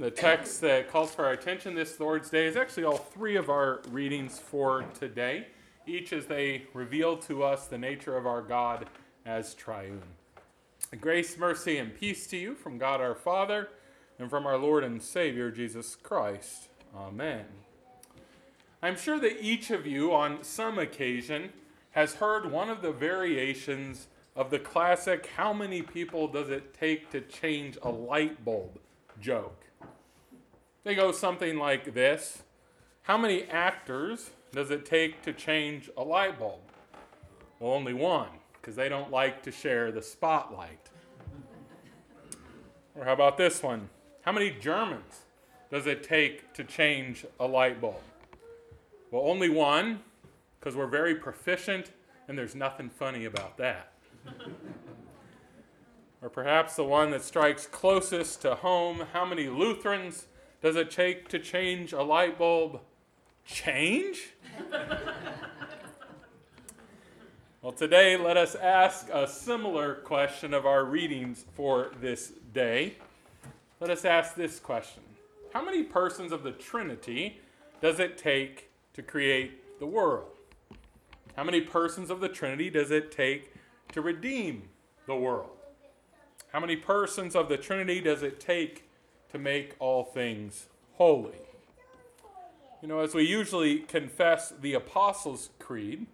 The text that calls for our attention this Lord's Day is actually all three of our readings for today, each as they reveal to us the nature of our God as triune. Grace, mercy, and peace to you from God our Father and from our Lord and Savior Jesus Christ. Amen. I'm sure that each of you, on some occasion, has heard one of the variations of the classic How many people does it take to change a light bulb joke? They go something like this How many actors does it take to change a light bulb? Well, only one, because they don't like to share the spotlight. Or how about this one? How many Germans does it take to change a light bulb? Well, only one, because we're very proficient and there's nothing funny about that. or perhaps the one that strikes closest to home how many Lutherans does it take to change a light bulb? Change? well, today let us ask a similar question of our readings for this day. Let us ask this question How many persons of the Trinity does it take to create the world? How many persons of the Trinity does it take to redeem the world? How many persons of the Trinity does it take to make all things holy. You know, as we usually confess the Apostles' Creed,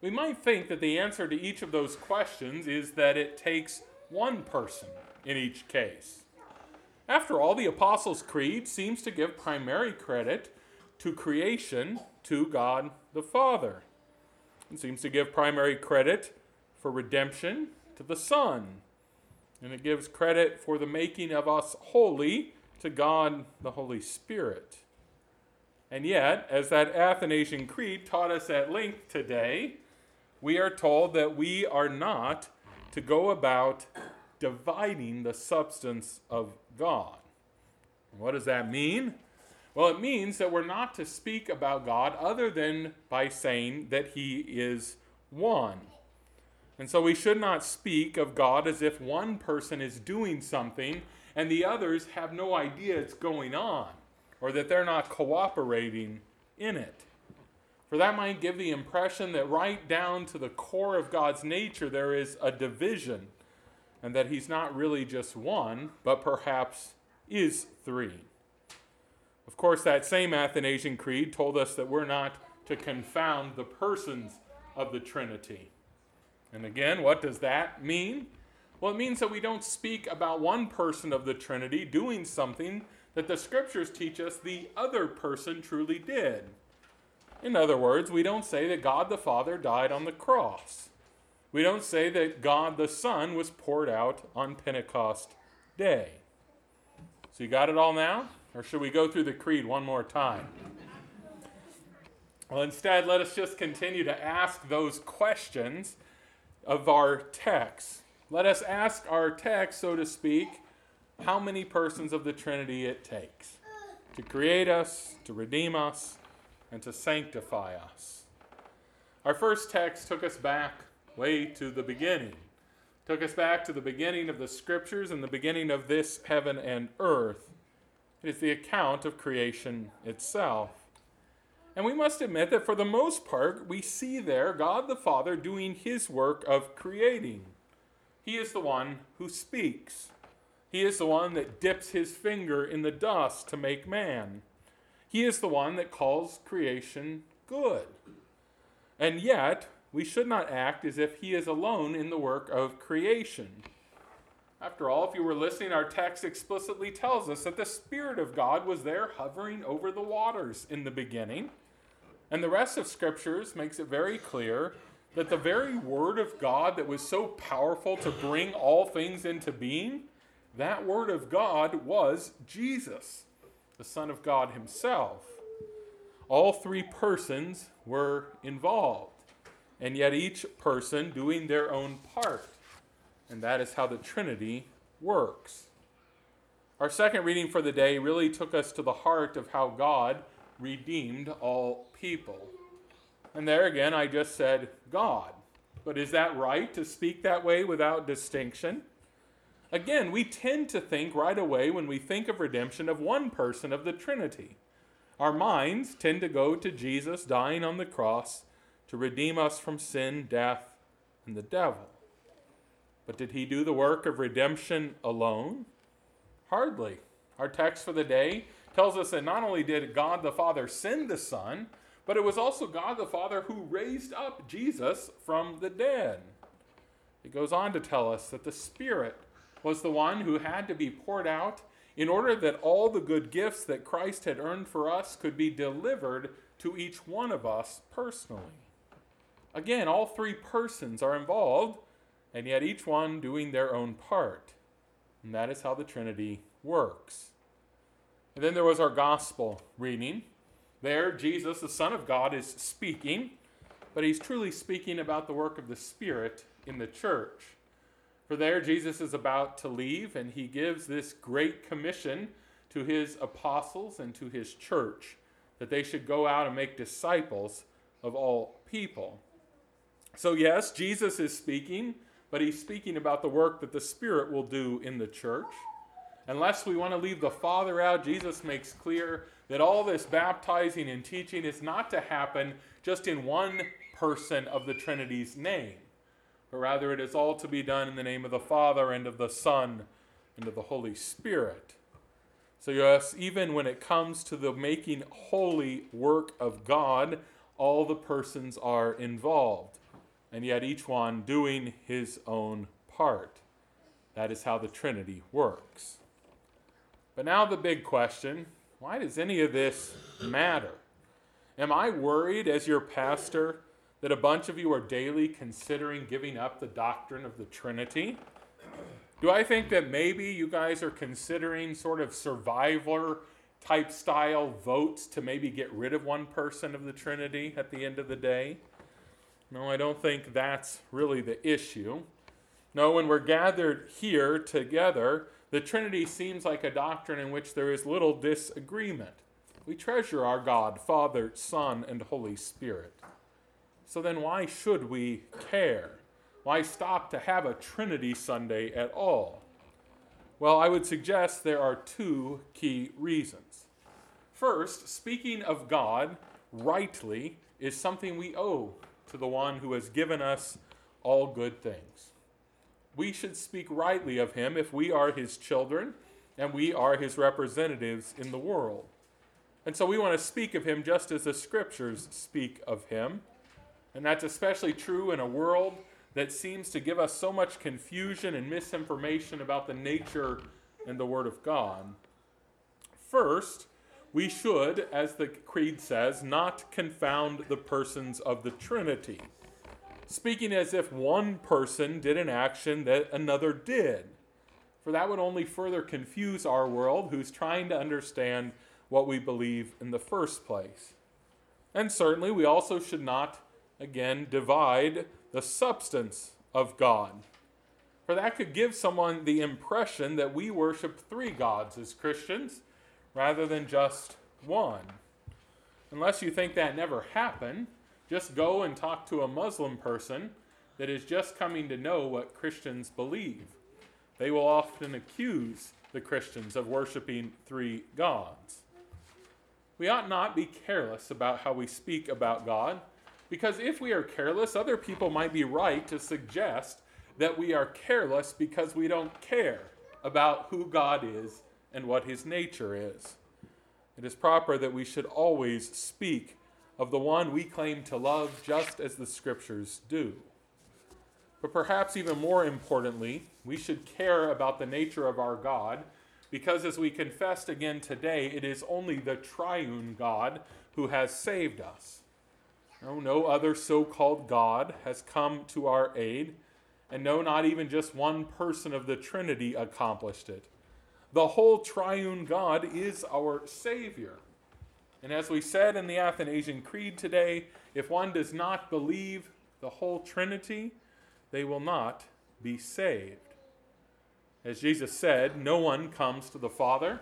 we might think that the answer to each of those questions is that it takes one person in each case. After all, the Apostles' Creed seems to give primary credit to creation to God the Father. It seems to give primary credit for redemption to the Son. And it gives credit for the making of us holy to God the Holy Spirit. And yet, as that Athanasian Creed taught us at length today, we are told that we are not to go about dividing the substance of God. What does that mean? Well, it means that we're not to speak about God other than by saying that He is one. And so we should not speak of God as if one person is doing something and the others have no idea it's going on or that they're not cooperating in it. For that might give the impression that right down to the core of God's nature there is a division, and that He's not really just one, but perhaps is three. Of course, that same Athanasian Creed told us that we're not to confound the persons of the Trinity. And again, what does that mean? Well, it means that we don't speak about one person of the Trinity doing something that the scriptures teach us the other person truly did. In other words, we don't say that God the Father died on the cross. We don't say that God the Son was poured out on Pentecost Day. So you got it all now? Or should we go through the creed one more time? Well, instead, let us just continue to ask those questions of our text. Let us ask our text, so to speak, how many persons of the Trinity it takes to create us, to redeem us, and to sanctify us. Our first text took us back way to the beginning. Took us back to the beginning of the scriptures and the beginning of this heaven and earth. It is the account of creation itself. And we must admit that for the most part, we see there God the Father doing his work of creating. He is the one who speaks. He is the one that dips his finger in the dust to make man. He is the one that calls creation good. And yet, we should not act as if he is alone in the work of creation. After all, if you were listening, our text explicitly tells us that the Spirit of God was there hovering over the waters in the beginning. And the rest of Scriptures makes it very clear that the very word of God that was so powerful to bring all things into being, that word of God was Jesus, the Son of God Himself. All three persons were involved, and yet each person doing their own part. And that is how the Trinity works. Our second reading for the day really took us to the heart of how God redeemed all people. And there again, I just said God. But is that right to speak that way without distinction? Again, we tend to think right away when we think of redemption of one person of the Trinity. Our minds tend to go to Jesus dying on the cross to redeem us from sin, death, and the devil. But did he do the work of redemption alone? Hardly. Our text for the day tells us that not only did God the Father send the Son, but it was also God the Father who raised up Jesus from the dead. It goes on to tell us that the Spirit was the one who had to be poured out in order that all the good gifts that Christ had earned for us could be delivered to each one of us personally. Again, all three persons are involved, and yet each one doing their own part. And that is how the Trinity works. And then there was our gospel reading. There, Jesus, the Son of God, is speaking, but he's truly speaking about the work of the Spirit in the church. For there, Jesus is about to leave, and he gives this great commission to his apostles and to his church that they should go out and make disciples of all people. So, yes, Jesus is speaking, but he's speaking about the work that the Spirit will do in the church. Unless we want to leave the Father out, Jesus makes clear that all this baptizing and teaching is not to happen just in one person of the Trinity's name, but rather it is all to be done in the name of the Father and of the Son and of the Holy Spirit. So, yes, even when it comes to the making holy work of God, all the persons are involved, and yet each one doing his own part. That is how the Trinity works. But now the big question why does any of this matter? Am I worried as your pastor that a bunch of you are daily considering giving up the doctrine of the Trinity? Do I think that maybe you guys are considering sort of survivor type style votes to maybe get rid of one person of the Trinity at the end of the day? No, I don't think that's really the issue. No, when we're gathered here together, the Trinity seems like a doctrine in which there is little disagreement. We treasure our God, Father, Son, and Holy Spirit. So then, why should we care? Why stop to have a Trinity Sunday at all? Well, I would suggest there are two key reasons. First, speaking of God rightly is something we owe to the one who has given us all good things we should speak rightly of him if we are his children and we are his representatives in the world. And so we want to speak of him just as the scriptures speak of him. And that's especially true in a world that seems to give us so much confusion and misinformation about the nature and the Word of God. First, we should, as the Creed says, not confound the persons of the Trinity speaking as if one person did an action that another did. For that would only further confuse our world, who's trying to understand what we believe in the first place. And certainly, we also should not, again, divide the substance of God. For that could give someone the impression that we worship three gods as Christians rather than just one. Unless you think that never happened, just go and talk to a Muslim person that is just coming to know what Christians believe. They will often accuse the Christians of worshiping three gods. We ought not be careless about how we speak about God, because if we are careless, other people might be right to suggest that we are careless because we don't care about who God is and what his nature is. It is proper that we should always speak of the one we claim to love just as the scriptures do. But perhaps even more importantly, we should care about the nature of our God because, as we confessed again today, it is only the triune God who has saved us. No, no other so called God has come to our aid, and no, not even just one person of the Trinity accomplished it. The whole triune God is our Savior. And as we said in the Athanasian Creed today, if one does not believe the whole Trinity, they will not be saved. As Jesus said, no one comes to the Father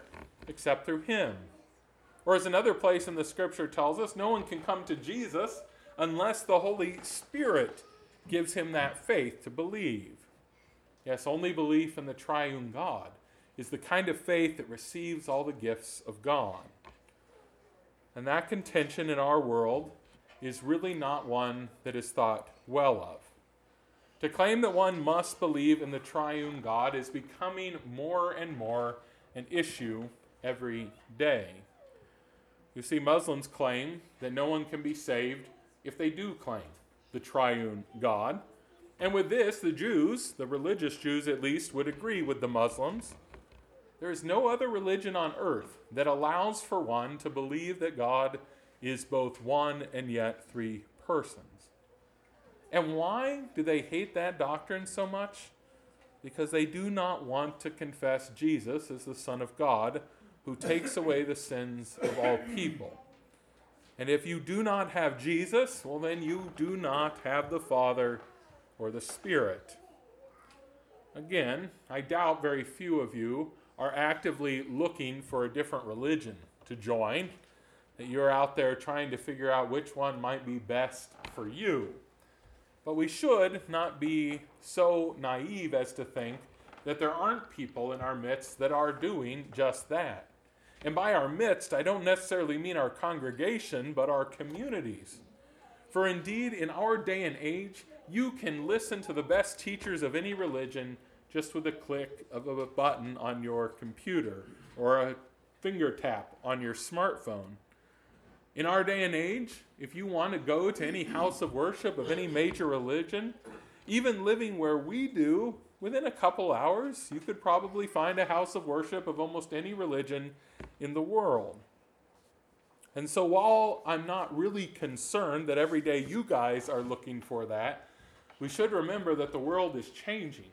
except through him. Or as another place in the scripture tells us, no one can come to Jesus unless the Holy Spirit gives him that faith to believe. Yes, only belief in the triune God is the kind of faith that receives all the gifts of God. And that contention in our world is really not one that is thought well of. To claim that one must believe in the triune God is becoming more and more an issue every day. You see, Muslims claim that no one can be saved if they do claim the triune God. And with this, the Jews, the religious Jews at least, would agree with the Muslims. There is no other religion on earth that allows for one to believe that God is both one and yet three persons. And why do they hate that doctrine so much? Because they do not want to confess Jesus as the Son of God who takes away the sins of all people. And if you do not have Jesus, well, then you do not have the Father or the Spirit. Again, I doubt very few of you are actively looking for a different religion to join, that you're out there trying to figure out which one might be best for you. But we should not be so naive as to think that there aren't people in our midst that are doing just that. And by our midst, I don't necessarily mean our congregation, but our communities. For indeed, in our day and age, you can listen to the best teachers of any religion just with a click of a button on your computer or a finger tap on your smartphone. In our day and age, if you want to go to any house of worship of any major religion, even living where we do, within a couple hours, you could probably find a house of worship of almost any religion in the world. And so, while I'm not really concerned that every day you guys are looking for that, we should remember that the world is changing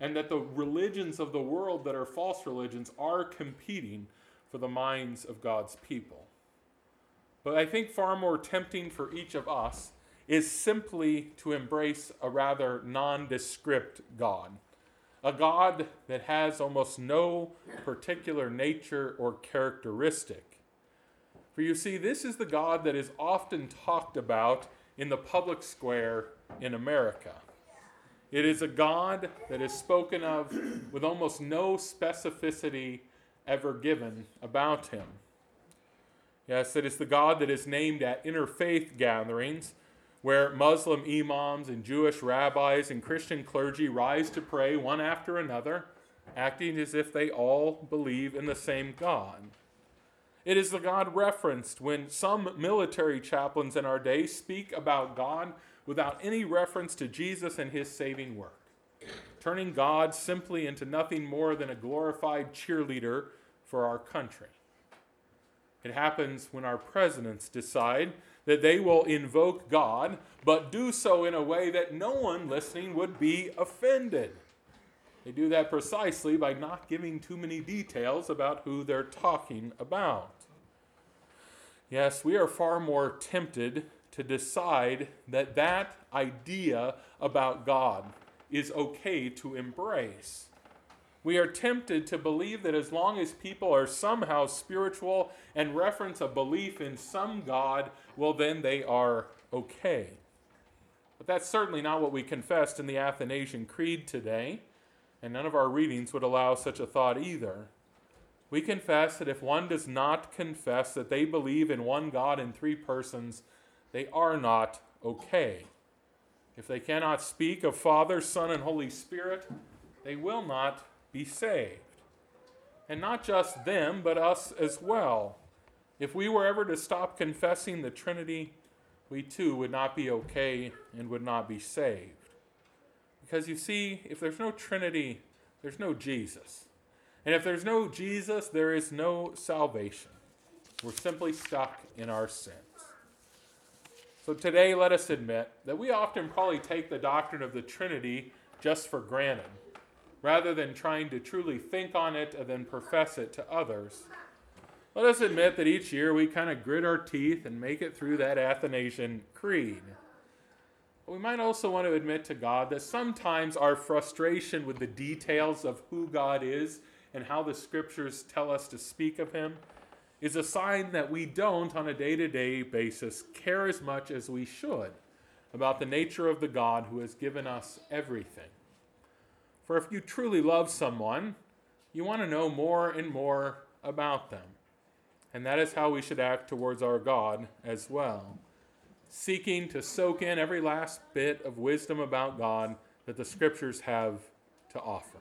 and that the religions of the world that are false religions are competing for the minds of God's people. But I think far more tempting for each of us is simply to embrace a rather nondescript God a God that has almost no particular nature or characteristic. For you see, this is the God that is often talked about in the public square in America. It is a God that is spoken of with almost no specificity ever given about him. Yes, it is the God that is named at interfaith gatherings where Muslim imams and Jewish rabbis and Christian clergy rise to pray one after another, acting as if they all believe in the same God. It is the God referenced when some military chaplains in our day speak about God without any reference to Jesus and his saving work, turning God simply into nothing more than a glorified cheerleader for our country. It happens when our presidents decide that they will invoke God, but do so in a way that no one listening would be offended. They do that precisely by not giving too many details about who they're talking about. Yes, we are far more tempted to decide that that idea about God is okay to embrace we are tempted to believe that as long as people are somehow spiritual and reference a belief in some God, well, then they are okay. But that's certainly not what we confessed in the Athanasian Creed today, and none of our readings would allow such a thought either. We confess that if one does not confess that they believe in one God in three persons, they are not okay. If they cannot speak of Father, Son, and Holy Spirit, they will not be saved. And not just them, but us as well. If we were ever to stop confessing the Trinity, we too would not be okay and would not be saved. Because you see, if there's no Trinity, there's no Jesus. And if there's no Jesus, there is no salvation. We're simply stuck in our sins. So today, let us admit that we often probably take the doctrine of the Trinity just for granted rather than trying to truly think on it and then profess it to others. Let us admit that each year we kind of grit our teeth and make it through that Athanasian Creed. But we might also want to admit to God that sometimes our frustration with the details of who God is and how the scriptures tell us to speak of him is a sign that we don't, on a day to day basis, care as much as we should about the nature of the God who has given us everything. For if you truly love someone, you want to know more and more about them. And that is how we should act towards our God as well, seeking to soak in every last bit of wisdom about God that the scriptures have to offer.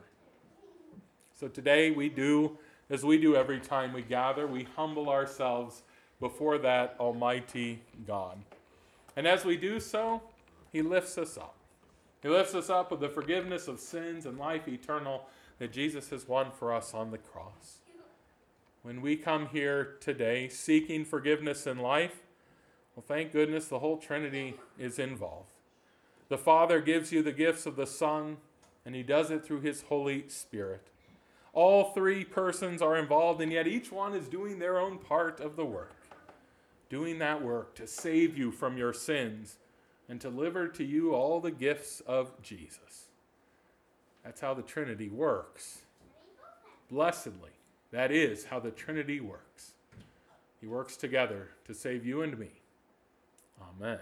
So today we do, as we do every time we gather, we humble ourselves before that Almighty God. And as we do so, He lifts us up. He lifts us up with the forgiveness of sins and life eternal that Jesus has won for us on the cross. When we come here today seeking forgiveness in life, well, thank goodness the whole Trinity is involved. The Father gives you the gifts of the Son, and He does it through His Holy Spirit. All three persons are involved, and yet each one is doing their own part of the work. Doing that work to save you from your sins and deliver to you all the gifts of Jesus. That's how the Trinity works. Blessedly, that is how the Trinity works. He works together to save you and me. Amen.